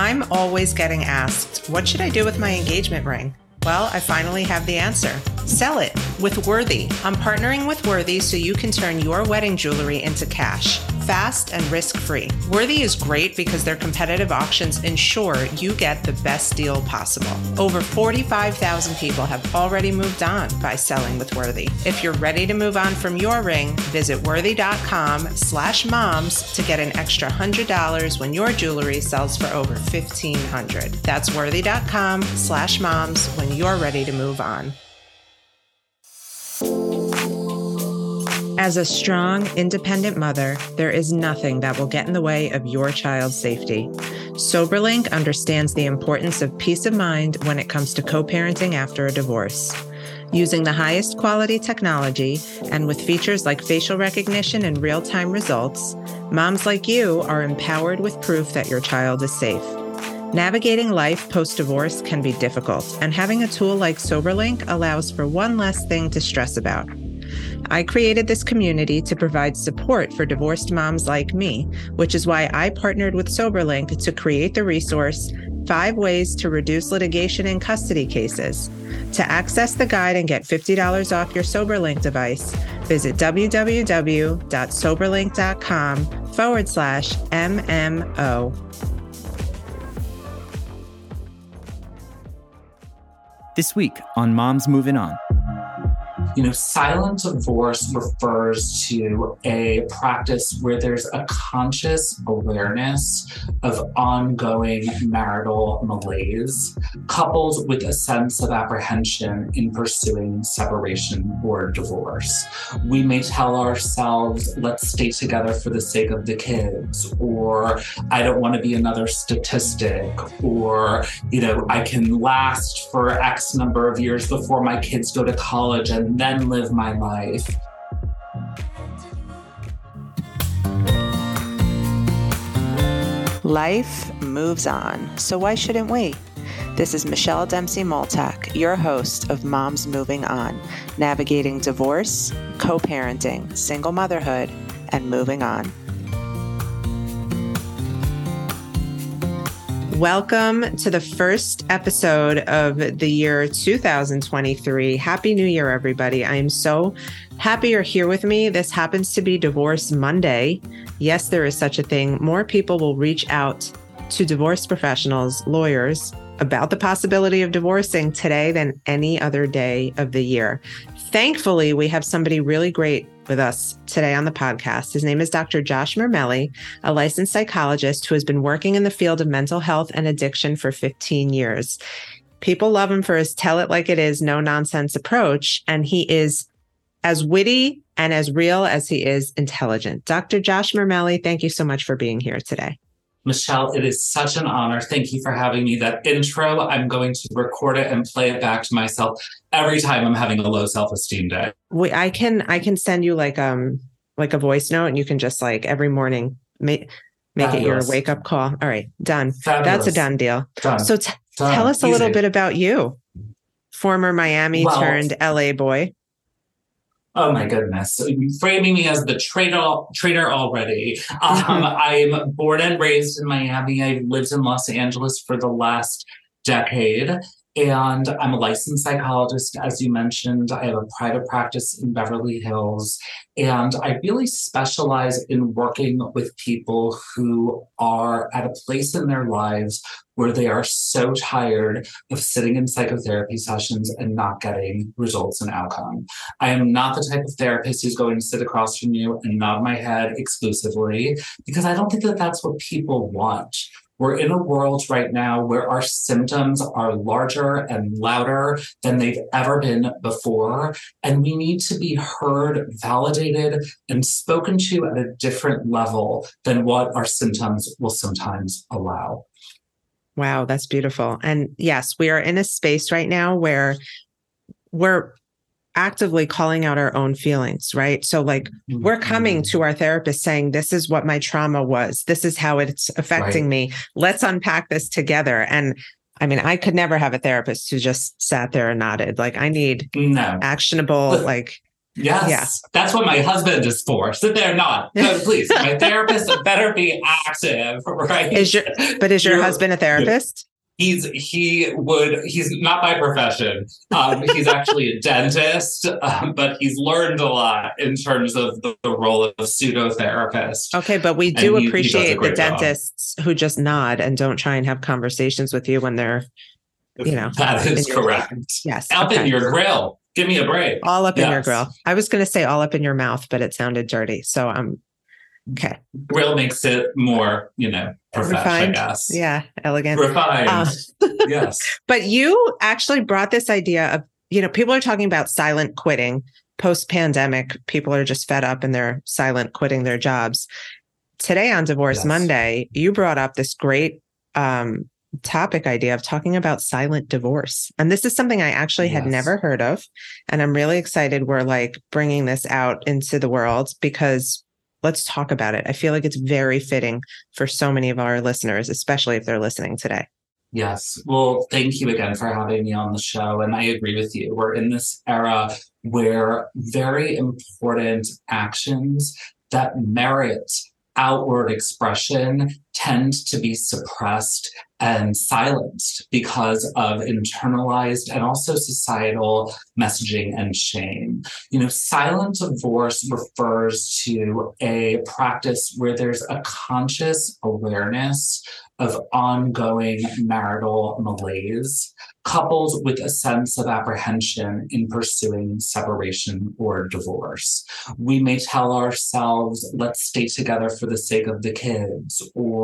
I'm always getting asked, what should I do with my engagement ring? Well, I finally have the answer. Sell it with Worthy. I'm partnering with Worthy so you can turn your wedding jewelry into cash fast and risk free. Worthy is great because their competitive auctions ensure you get the best deal possible. Over 45,000 people have already moved on by selling with Worthy. If you're ready to move on from your ring, visit worthy.com slash moms to get an extra $100 when your jewelry sells for over 1500 That's worthy.com slash moms when you're ready to move on. As a strong, independent mother, there is nothing that will get in the way of your child's safety. SoberLink understands the importance of peace of mind when it comes to co parenting after a divorce. Using the highest quality technology and with features like facial recognition and real time results, moms like you are empowered with proof that your child is safe. Navigating life post divorce can be difficult, and having a tool like SoberLink allows for one less thing to stress about. I created this community to provide support for divorced moms like me, which is why I partnered with SoberLink to create the resource Five Ways to Reduce Litigation in Custody Cases. To access the guide and get $50 off your SoberLink device, visit www.soberlink.com forward slash MMO. This week on Moms Moving On. You know, silent divorce refers to a practice where there's a conscious awareness of ongoing marital malaise, coupled with a sense of apprehension in pursuing separation or divorce. We may tell ourselves, let's stay together for the sake of the kids, or I don't want to be another statistic, or, you know, I can last for X number of years before my kids go to college and then live my life. Life moves on, so why shouldn't we? This is Michelle Dempsey Multack, your host of Moms Moving On, navigating divorce, co parenting, single motherhood, and moving on. Welcome to the first episode of the year 2023. Happy New Year, everybody. I am so happy you're here with me. This happens to be Divorce Monday. Yes, there is such a thing. More people will reach out to divorce professionals, lawyers, about the possibility of divorcing today than any other day of the year. Thankfully, we have somebody really great with us today on the podcast. His name is Dr. Josh Mermelli, a licensed psychologist who has been working in the field of mental health and addiction for 15 years. People love him for his tell it like it is, no nonsense approach. And he is as witty and as real as he is intelligent. Dr. Josh Mermelli, thank you so much for being here today. Michelle, it is such an honor. Thank you for having me. That intro, I'm going to record it and play it back to myself every time I'm having a low self-esteem day. We, I can I can send you like um like a voice note and you can just like every morning make make Fabulous. it your wake up call. All right, done. Fabulous. That's a done deal. Done. So t- done. tell us a Easy. little bit about you. Former Miami well, turned LA boy. Oh my goodness. So framing me as the traitor, traitor already. Um, I'm born and raised in Miami. I've lived in Los Angeles for the last decade. And I'm a licensed psychologist, as you mentioned. I have a private practice in Beverly Hills. And I really specialize in working with people who are at a place in their lives where they are so tired of sitting in psychotherapy sessions and not getting results and outcome. I am not the type of therapist who's going to sit across from you and nod my head exclusively because I don't think that that's what people want. We're in a world right now where our symptoms are larger and louder than they've ever been before. And we need to be heard, validated, and spoken to at a different level than what our symptoms will sometimes allow. Wow, that's beautiful. And yes, we are in a space right now where we're actively calling out our own feelings, right? So, like, mm-hmm. we're coming to our therapist saying, This is what my trauma was. This is how it's affecting right. me. Let's unpack this together. And I mean, I could never have a therapist who just sat there and nodded. Like, I need no. actionable, like, Yes. That's what my husband is for. Sit there, not. No, please. My therapist better be active, right? Is your but is your You're- husband a therapist? He's he would he's not by profession. Um, he's actually a dentist, um, but he's learned a lot in terms of the, the role of pseudotherapist. Okay, but we And do he- he appreciate the great job. dentists who just nod and don't try and have conversations with you when they're you know, that is correct. yes. Up okay. in your grill. Give me a break. all up in your grill. I was going to say all up in your mouth, but it sounded dirty. So I'm okay. Grill makes it more, you know, professional, I guess. Yeah, elegant. Refined. Uh, yes. But you actually brought this idea of, you know, people are talking about silent quitting post pandemic. People are just fed up and they're silent quitting their jobs. Today on Divorce Yes. Monday, you brought up this great um, topic idea of talking about silent divorce. And this is something I actually had never heard of. And I'm really excited we're like bringing this out into the world because let's talk about it. I feel like it's very fitting for so many of our listeners, especially if they're listening today. Yes. Well, thank you again for having me on the show. And I agree with you. We're in this era where very important actions that merit outward expression tend to be suppressed and silenced because of internalized and also societal messaging and shame. You know, silent divorce refers to a practice where there's a conscious awareness of ongoing marital malaise, coupled with a sense of apprehension in pursuing separation or divorce. We may tell ourselves, let's stay together for the sake of the kids, or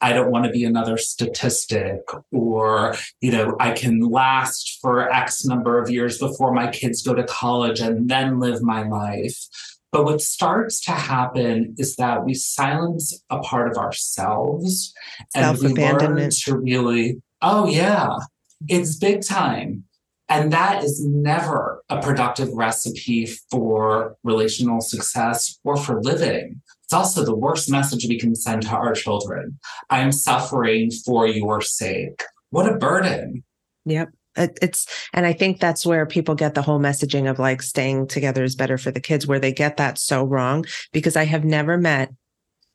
I don't want to be another statistic, or, you know, I can last for X number of years before my kids go to college and then live my life. But what starts to happen is that we silence a part of ourselves and we learn to really, oh, yeah, it's big time. And that is never a productive recipe for relational success or for living. It's also the worst message we can send to our children. I'm suffering for your sake. What a burden. Yep. It, it's, and I think that's where people get the whole messaging of like staying together is better for the kids, where they get that so wrong. Because I have never met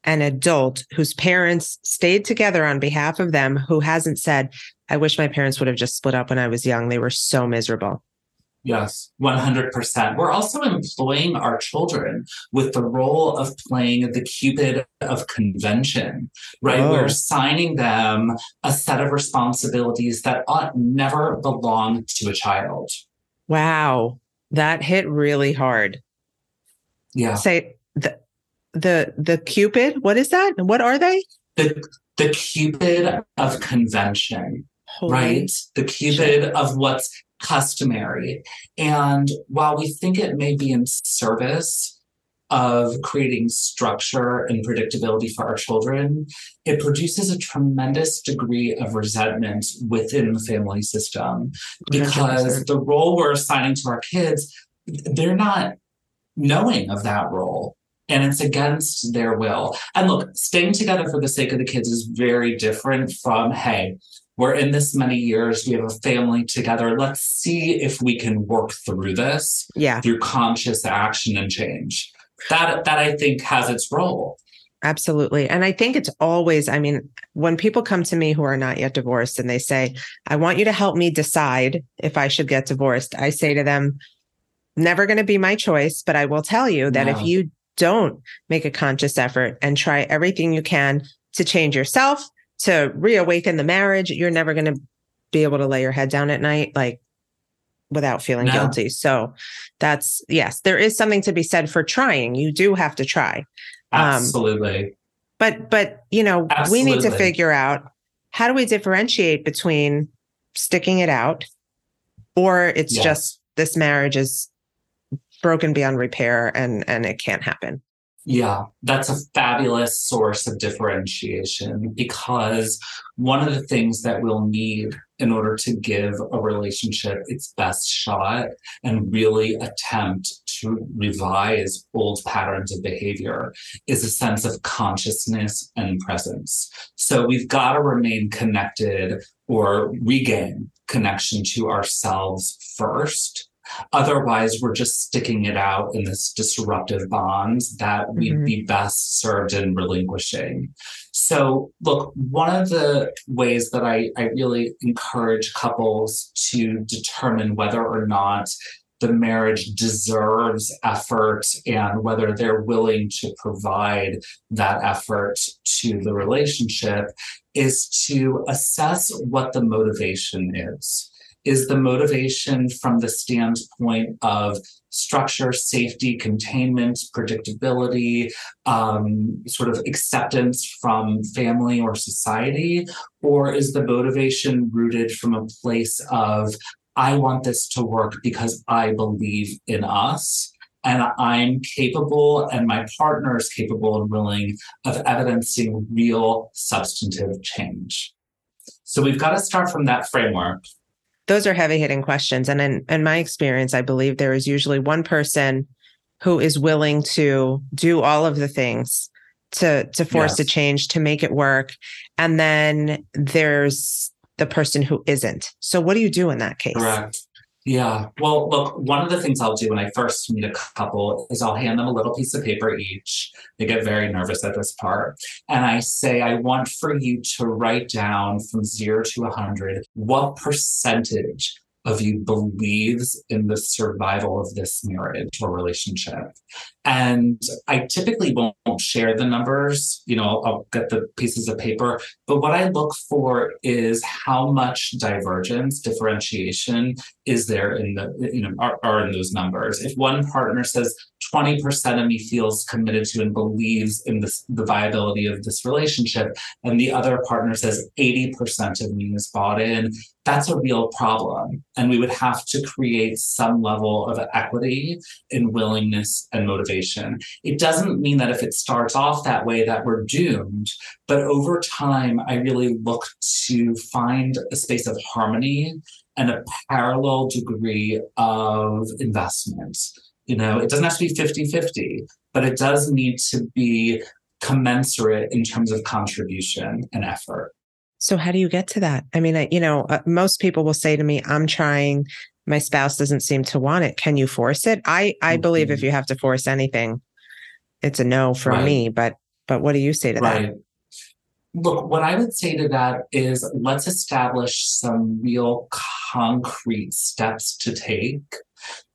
an adult whose parents stayed together on behalf of them who hasn't said, I wish my parents would have just split up when I was young. They were so miserable. Yes, 100%. We're also employing our children with the role of playing the Cupid of convention, right? Oh. We're assigning them a set of responsibilities that ought never belong to a child. Wow. That hit really hard. Yeah. Say the, the, the Cupid, what is that? What are they? The, the Cupid of convention. Holy- right? The cupid of what's customary. And while we think it may be in service of creating structure and predictability for our children, it produces a tremendous degree of resentment within the family system because the role we're assigning to our kids, they're not knowing of that role. And it's against their will. And look, staying together for the sake of the kids is very different from, hey, we're in this many years, we have a family together. Let's see if we can work through this Yeah, through conscious action and change. That that I think has its role. absolutely. And I think it's always, I mean, when people come to me who are not yet divorced and they say, I want you to help me decide if I should get divorced, I say to them, never going to be my choice, but I will tell you that if you don't make a conscious effort and try everything you can to change yourself, to reawaken the marriage, you're never going to be able to lay your head down at night like without feeling No. guilty. So that's yes, there is something to be said for trying. You do have to try. Um, Absolutely. But but you know, we need to figure out how do we differentiate between sticking it out or it's Yes. just this marriage is broken beyond repair and and it can't happen. Yeah, that's a fabulous source of differentiation because one of the things that we'll need in order to give a relationship its best shot and really attempt to revise old patterns of behavior is a sense of consciousness and presence. So we've got to remain connected or regain connection to ourselves first Otherwise, we're just sticking it out in this disruptive bond that we'd Mhm. be best served in relinquishing. So, look, one of the ways that I, I really encourage couples to determine whether or not the marriage deserves effort and whether they're willing to provide that effort to the relationship is to assess what the motivation is. Is the motivation from the standpoint of structure, safety, containment, predictability, um, sort of acceptance from family or society? Or is the motivation rooted from a place of, I want this to work because I believe in us? And I'm capable, and my partner is capable and willing of evidencing real substantive change. So we've got to start from that framework. Those are heavy hitting questions. And in, in my experience, I believe there is usually one person who is willing to do all of the things to to force a change to make it work. And then there's the person who isn't. So what do you do in that case? Correct. Yeah. Well, look, one of the things I'll do when I first meet a couple is I'll hand them a little piece of paper each. They get very nervous at this part. And I say, I want for you to write down from zero to 100 what percentage of you believes in the survival of this marriage or relationship. And I typically won't share the numbers, you know, I'll, get the pieces of paper. But what I look for is how much divergence, differentiation is there in the, you know, are, are in those numbers. If one partner says 20% of me feels committed to and believes in this, the viability of this relationship, and the other partner says 80% of me is bought in, that's a real problem. And we would have to create some level of equity in willingness and motivation. It doesn't mean that if it starts off that way that we're doomed, but over time, I really look to find a space of harmony and a parallel degree of investment. You know, it doesn't have to be 50 50, but it does need to be commensurate in terms of contribution and effort. So how do you get to that? I mean, I, you know, uh, most people will say to me, "I'm trying. My spouse doesn't seem to want it. Can you force it?" I I believe if Mhm. you have to force anything, it's a no from Right. me. But but what do you say to that? Look, what I would say to that is let's establish some real concrete steps to take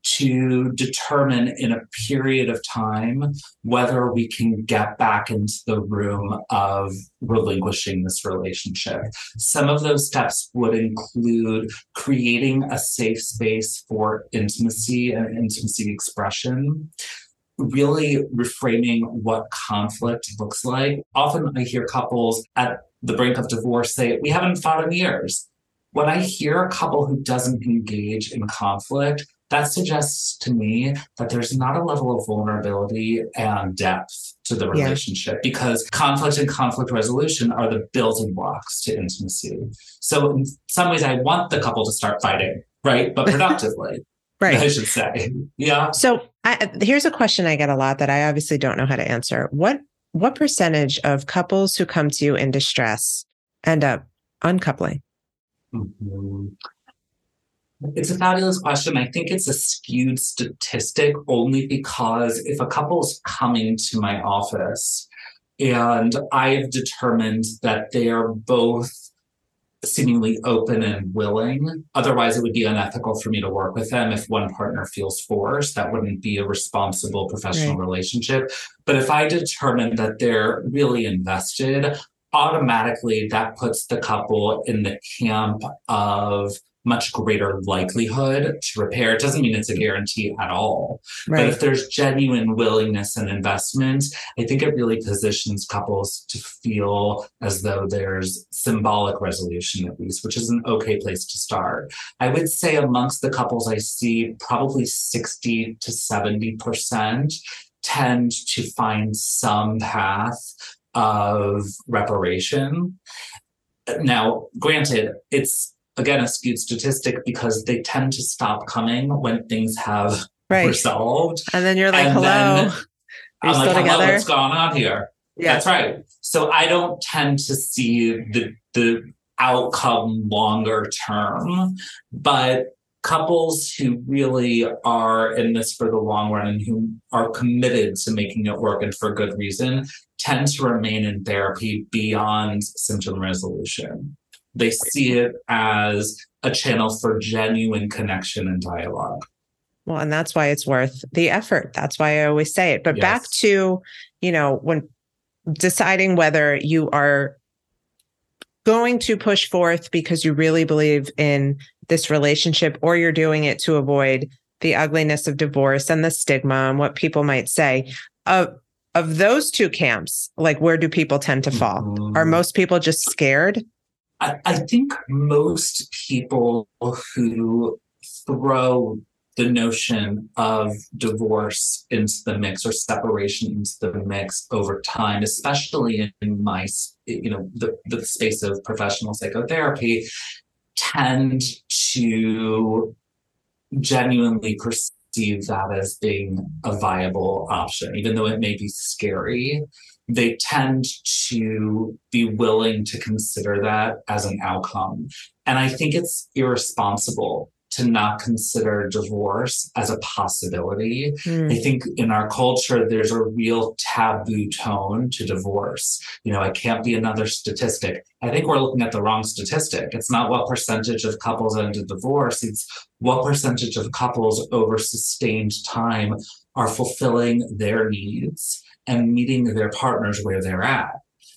to determine in a period of time whether we can get back into the room of relinquishing this relationship. Some of those steps would include creating a safe space for intimacy and intimacy expression really reframing what conflict looks like. Often I hear couples at the brink of divorce say, We haven't fought in years. When I hear a couple who doesn't engage in conflict, that suggests to me that there's not a level of vulnerability and depth to the Yeah. relationship because conflict and conflict resolution are the building blocks to intimacy. So, in some ways, I want the couple to start fighting, right? But productively, Right. I should say. Yeah. So I, here's a question I get a lot that I obviously don't know how to answer. What what percentage of couples who come to you in distress end up uncoupling? Mhm. It's a fabulous question. I think it's a skewed statistic only because if a couple's coming to my office and I've determined that they are both seemingly open and willing, otherwise, it would be unethical for me to work with them if one partner feels forced. That wouldn't be a responsible professional relationship. But if I determine that they're really invested, automatically that puts the couple in the camp of much greater likelihood to repair. It doesn't mean it's a guarantee at all. But if there's genuine willingness and investment, I think it really positions couples to feel as though there's symbolic resolution, at least, which is an okay place to start. I would say amongst the couples I see, probably 60 to 70% tend to find some path of reparation. Now, granted, it's again a skewed statistic because they tend to stop coming when things have Right. resolved. And then you're like, And hello. then Are you I'm like, hello, what's going on here? Yeah. That's right. So I don't tend to see the the outcome longer term, but couples who really are in this for the long run and who are committed to making it work and for good reason tend to remain in therapy beyond symptom resolution. They see it as a channel for genuine connection and dialogue. Well, and that's why it's worth the effort. That's why I always say it. But yes. back to, you know, when deciding whether you are going to push forth because you really believe in this relationship or you're doing it to avoid the ugliness of divorce and the stigma and what people might say. Of of those two camps, like where do people tend to fall? Mm-hmm. Are most people just scared? I, I think most people who throw the notion of divorce into the mix or separation into the mix over time, especially in my, you know, the, the space of professional psychotherapy, tend to genuinely perceive that as being a viable option, even though it may be scary. They tend to be willing to consider that as an outcome. And I think it's irresponsible to not consider divorce as a possibility. Mm. I think in our culture, there's a real taboo tone to divorce. You know, I can't be another statistic. I think we're looking at the wrong statistic. It's not what percentage of couples end in divorce, it's what percentage of couples over sustained time are fulfilling their needs and meeting their partners where they're at.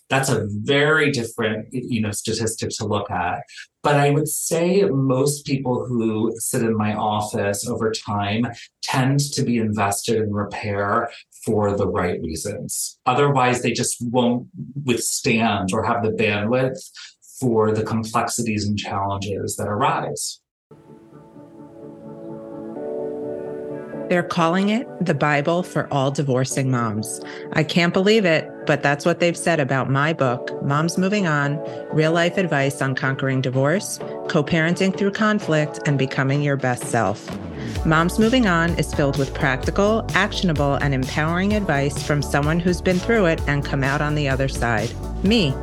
That's a very different you know statistic to look at. But i would say most people who sit in my office over time tend to be invested in repair for the right reasons. Otherwise they just won't withstand or have the bandwidth for the complexities and challenges that arise They're calling it the Bible for all divorcing moms. I can't believe it, but that's what they've said about my book, Moms Moving On Real Life Advice on Conquering Divorce, Co parenting through conflict, and becoming your best self. Moms Moving On is filled with practical, actionable, and empowering advice from someone who's been through it and come out on the other side me.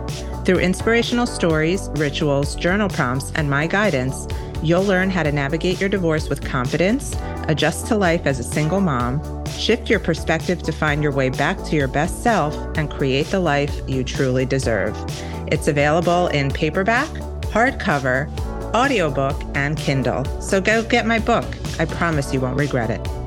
Through inspirational stories, rituals, journal prompts, and my guidance, you'll learn how to navigate your divorce with confidence adjust to life as a single mom, shift your perspective to find your way back to your best self, and create the life you truly deserve. It's available in paperback, hardcover, audiobook, and Kindle. So go get my book. I promise you won't regret it.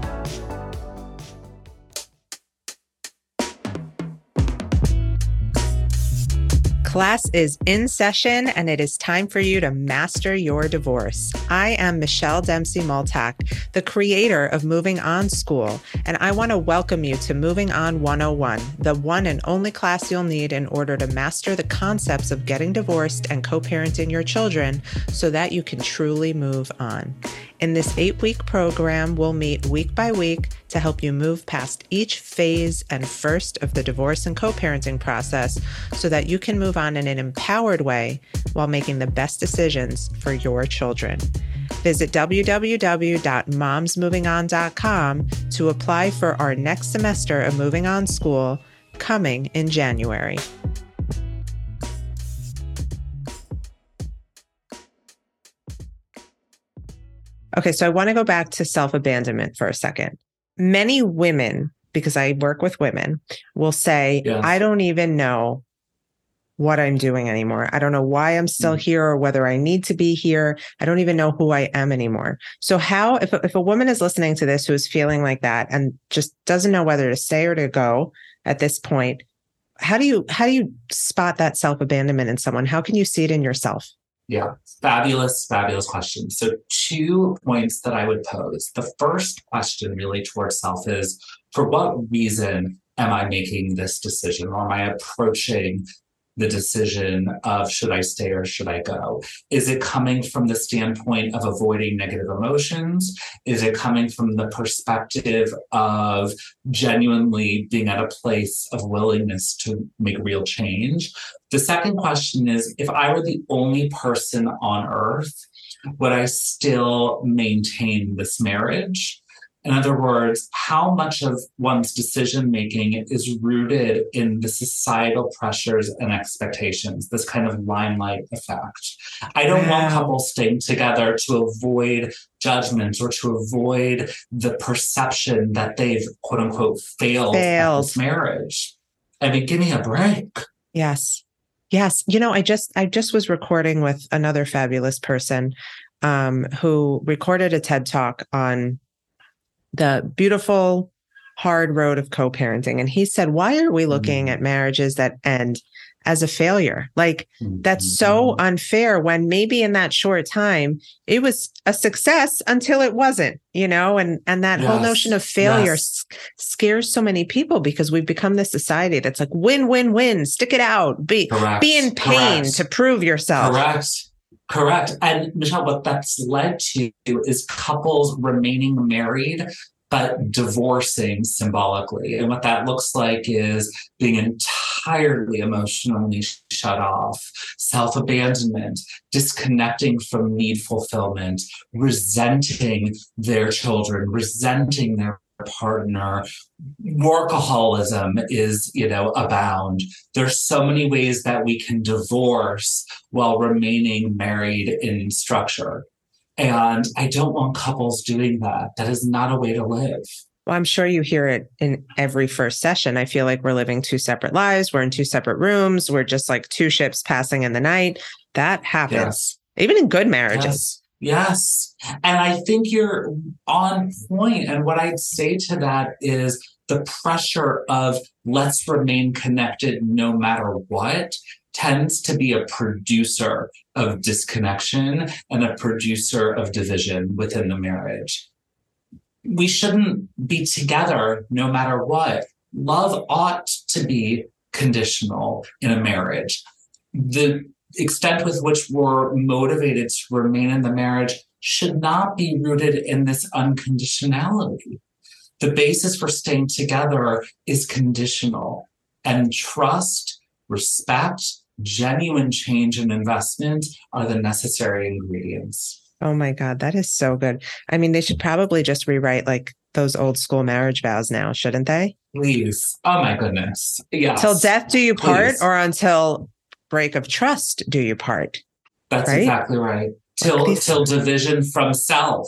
Class is in session and it is time for you to master your divorce. I am Michelle Dempsey Multack, the creator of Moving On School, and I want to welcome you to Moving On 101, the one and only class you'll need in order to master the concepts of getting divorced and co parenting your children so that you can truly move on. In this eight week program, we'll meet week by week to help you move past each phase and first of the divorce and co parenting process so that you can move on in an empowered way while making the best decisions for your children. Visit www.momsmovingon.com to apply for our next semester of Moving On School coming in January. Okay, so I want to go back to self abandonment for a second. Many women, because I work with women, will say, yes. I don't even know what I'm doing anymore. I don't know why I'm still mm-hmm. here or whether I need to be here. I don't even know who I am anymore. So how if if a woman is listening to this who is feeling like that and just doesn't know whether to stay or to go at this point, how do you how do you spot that self-abandonment in someone? How can you see it in yourself? Yeah, fabulous, fabulous question. So, two points that I would pose. The first question, really, towards self is for what reason am I making this decision or am I approaching the decision of should I stay or should I go? Is it coming from the standpoint of avoiding negative emotions? Is it coming from the perspective of genuinely being at a place of willingness to make real change? The second question is if I were the only person on earth, would I still maintain this marriage? In other words, how much of one's decision making is rooted in the societal pressures and expectations, this kind of limelight effect. I don't want couples staying together to avoid judgment or to avoid the perception that they've quote unquote failed, failed. this marriage. I mean, give me a break. Yes. Yes. You know, I just I just was recording with another fabulous person um, who recorded a TED talk on the beautiful hard road of co-parenting and he said why are we looking mm-hmm. at marriages that end as a failure like mm-hmm. that's so mm-hmm. unfair when maybe in that short time it was a success until it wasn't you know and and that yes. whole notion of failure yes. scares so many people because we've become this society that's like win win win stick it out be Correct. be in pain Correct. to prove yourself Correct. Correct. And Michelle, what that's led to is couples remaining married but divorcing symbolically. And what that looks like is being entirely emotionally shut off, self abandonment, disconnecting from need fulfillment, resenting their children, resenting their partner workaholism is you know abound there's so many ways that we can divorce while remaining married in structure and i don't want couples doing that that is not a way to live well, I'm sure you hear it in every first session. I feel like we're living two separate lives. We're in two separate rooms. We're just like two ships passing in the night. That happens, yes. even in good marriages. Yes. Yes. And I think you're on point. And what I'd say to that is the pressure of let's remain connected no matter what tends to be a producer of disconnection and a producer of division within the marriage. We shouldn't be together no matter what. Love ought to be conditional in a marriage. The extent with which we're motivated to remain in the marriage should not be rooted in this unconditionality. The basis for staying together is conditional, and trust, respect, genuine change and investment are the necessary ingredients. Oh my God, that is so good. I mean, they should probably just rewrite like those old school marriage vows now, shouldn't they? Please. Oh my goodness. Yeah. Till death do you part Please. or until break of trust do you part. That's right? exactly right. Till till division from self,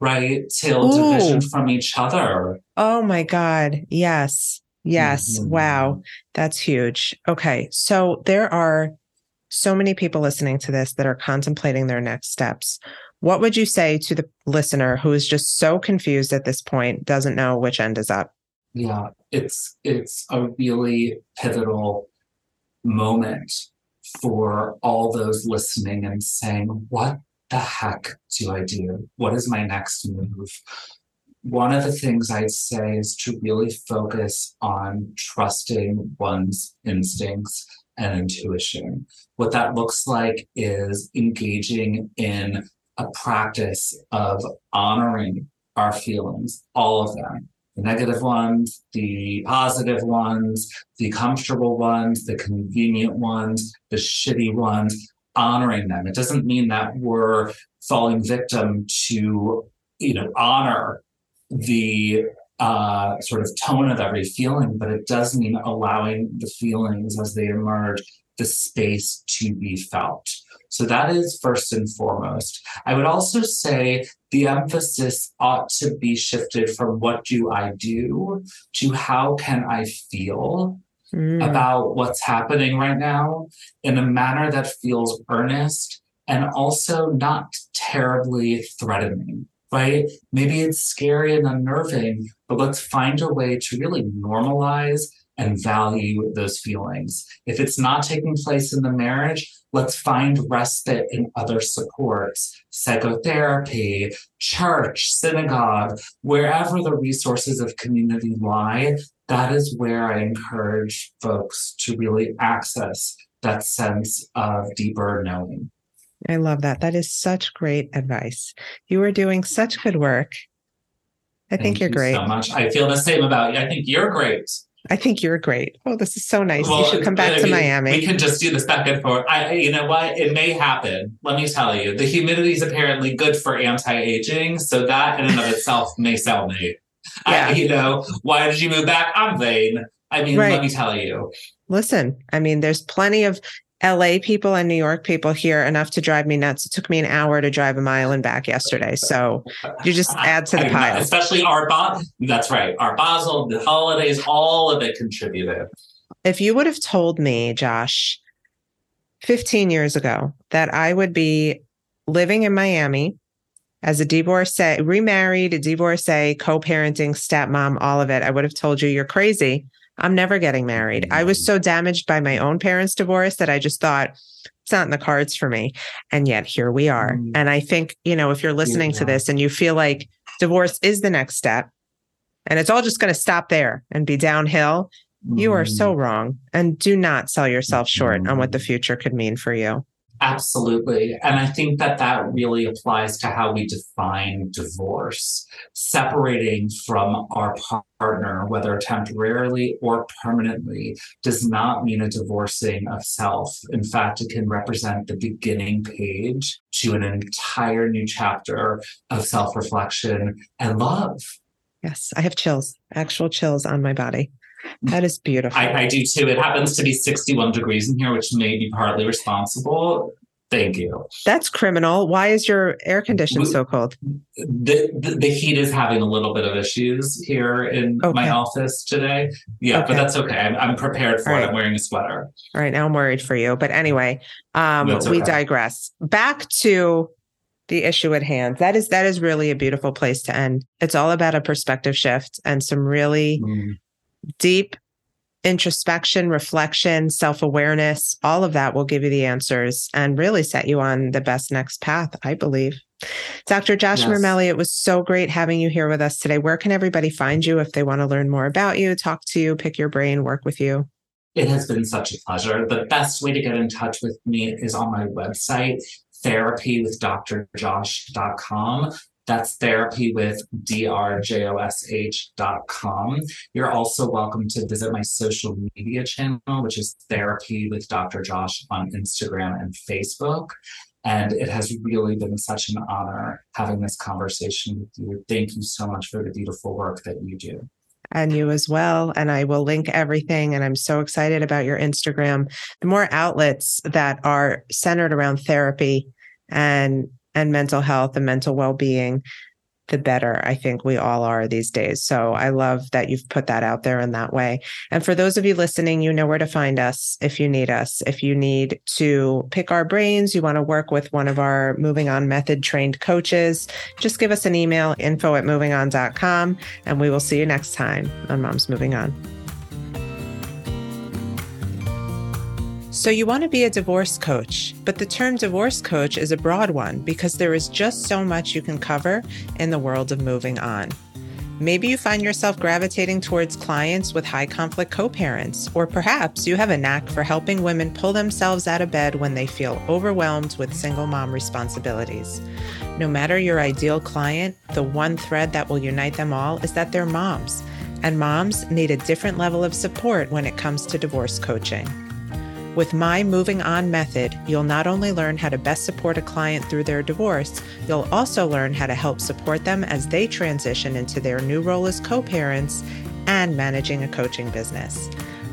right? Till Ooh. division from each other. Oh my God. Yes. Yes. Mm-hmm. Wow. That's huge. Okay. So there are so many people listening to this that are contemplating their next steps. What would you say to the listener who is just so confused at this point, doesn't know which end is up? Yeah, it's it's a really pivotal moment for all those listening and saying, What the heck do I do? What is my next move? One of the things I'd say is to really focus on trusting one's instincts and intuition. What that looks like is engaging in a practice of honoring our feelings, all of them, the negative ones, the positive ones, the comfortable ones, the convenient ones, the shitty ones, honoring them. It doesn't mean that we're falling victim to, you know, honor the uh, sort of tone of every feeling, but it does mean allowing the feelings as they emerge the space to be felt. So that is first and foremost. I would also say the emphasis ought to be shifted from what do I do to how can I feel mm. about what's happening right now in a manner that feels earnest and also not terribly threatening right? Maybe it's scary and unnerving, but let's find a way to really normalize and value those feelings. If it's not taking place in the marriage, let's find respite in other supports, psychotherapy, church, synagogue, wherever the resources of community lie. That is where I encourage folks to really access that sense of deeper knowing. I love that. That is such great advice. You are doing such good work. I Thank think you're you great. So much. I feel the same about you. I think you're great. I think you're great. Oh, this is so nice. Well, you should come back I to Miami. We can just do this back and forth. I, you know what? It may happen. Let me tell you, the humidity is apparently good for anti-aging, so that in and of itself may sell me. Yeah. I, you know, why did you move back? I'm vain. I mean, right. let me tell you. Listen, I mean, there's plenty of LA people and New York people here enough to drive me nuts. It took me an hour to drive a mile and back yesterday. So you just add to the pile. Especially Basel. That's right. Art Basel, the holidays, all of it contributed. If you would have told me, Josh, 15 years ago, that I would be living in Miami as a divorcee, remarried, a divorcee, co parenting, stepmom, all of it, I would have told you you're crazy. I'm never getting married. I was so damaged by my own parents' divorce that I just thought it's not in the cards for me. And yet here we are. Mm. And I think, you know, if you're listening yeah. to this and you feel like divorce is the next step and it's all just going to stop there and be downhill, mm. you are so mm. wrong. And do not sell yourself short mm. on what the future could mean for you. Absolutely. And I think that that really applies to how we define divorce. Separating from our partner, whether temporarily or permanently, does not mean a divorcing of self. In fact, it can represent the beginning page to an entire new chapter of self reflection and love. Yes, I have chills, actual chills on my body. That is beautiful. I, I, do too. It happens to be 61 degrees in here, which may be partly responsible. Thank you. That's criminal. Why is your air conditioning so cold? The, the, the, heat is having a little bit of issues here in okay. my office today. Yeah, okay. but that's okay. I'm, I'm prepared for right. it. I'm wearing a sweater. All right. Now I'm worried for you. But anyway, um, okay. we digress. Back to the issue at hand. That is that is really a beautiful place to end. It's all about a perspective shift and some really mm deep introspection, reflection, self awareness, all of that will give you the answers and really set you on the best next path, I believe. Dr. Josh yes. Mermelli, it was so great having you here with us today. Where can everybody find you if they want to learn more about you, talk to you, pick your brain, work with you? It has been such a pleasure. The best way to get in touch with me is on my website, therapywithdrjosh.com. That's therapy with drjosh.com. You're also welcome to visit my social media channel, which is therapy with Dr. Josh on Instagram and Facebook. And it has really been such an honor having this conversation with you. Thank you so much for the beautiful work that you do and you as well. And I will link everything. And I'm so excited about your Instagram. The more outlets that are centered around therapy and and mental health and mental well-being the better I think we all are these days. So I love that you've put that out there in that way. And for those of you listening, you know where to find us if you need us. If you need to pick our brains, you want to work with one of our moving on method trained coaches, just give us an email info at movingon.com and we will see you next time on Moms Moving On. So, you want to be a divorce coach, but the term divorce coach is a broad one because there is just so much you can cover in the world of moving on. Maybe you find yourself gravitating towards clients with high conflict co parents, or perhaps you have a knack for helping women pull themselves out of bed when they feel overwhelmed with single mom responsibilities. No matter your ideal client, the one thread that will unite them all is that they're moms, and moms need a different level of support when it comes to divorce coaching. With my Moving On method, you'll not only learn how to best support a client through their divorce, you'll also learn how to help support them as they transition into their new role as co parents and managing a coaching business.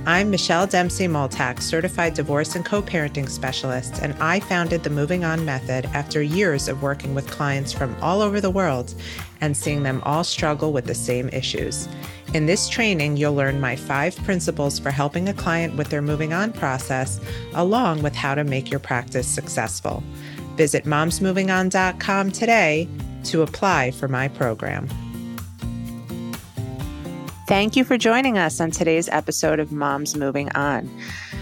I'm Michelle Dempsey Multack, certified divorce and co parenting specialist, and I founded the Moving On Method after years of working with clients from all over the world and seeing them all struggle with the same issues. In this training, you'll learn my five principles for helping a client with their moving on process, along with how to make your practice successful. Visit momsmovingon.com today to apply for my program. Thank you for joining us on today's episode of Moms Moving On.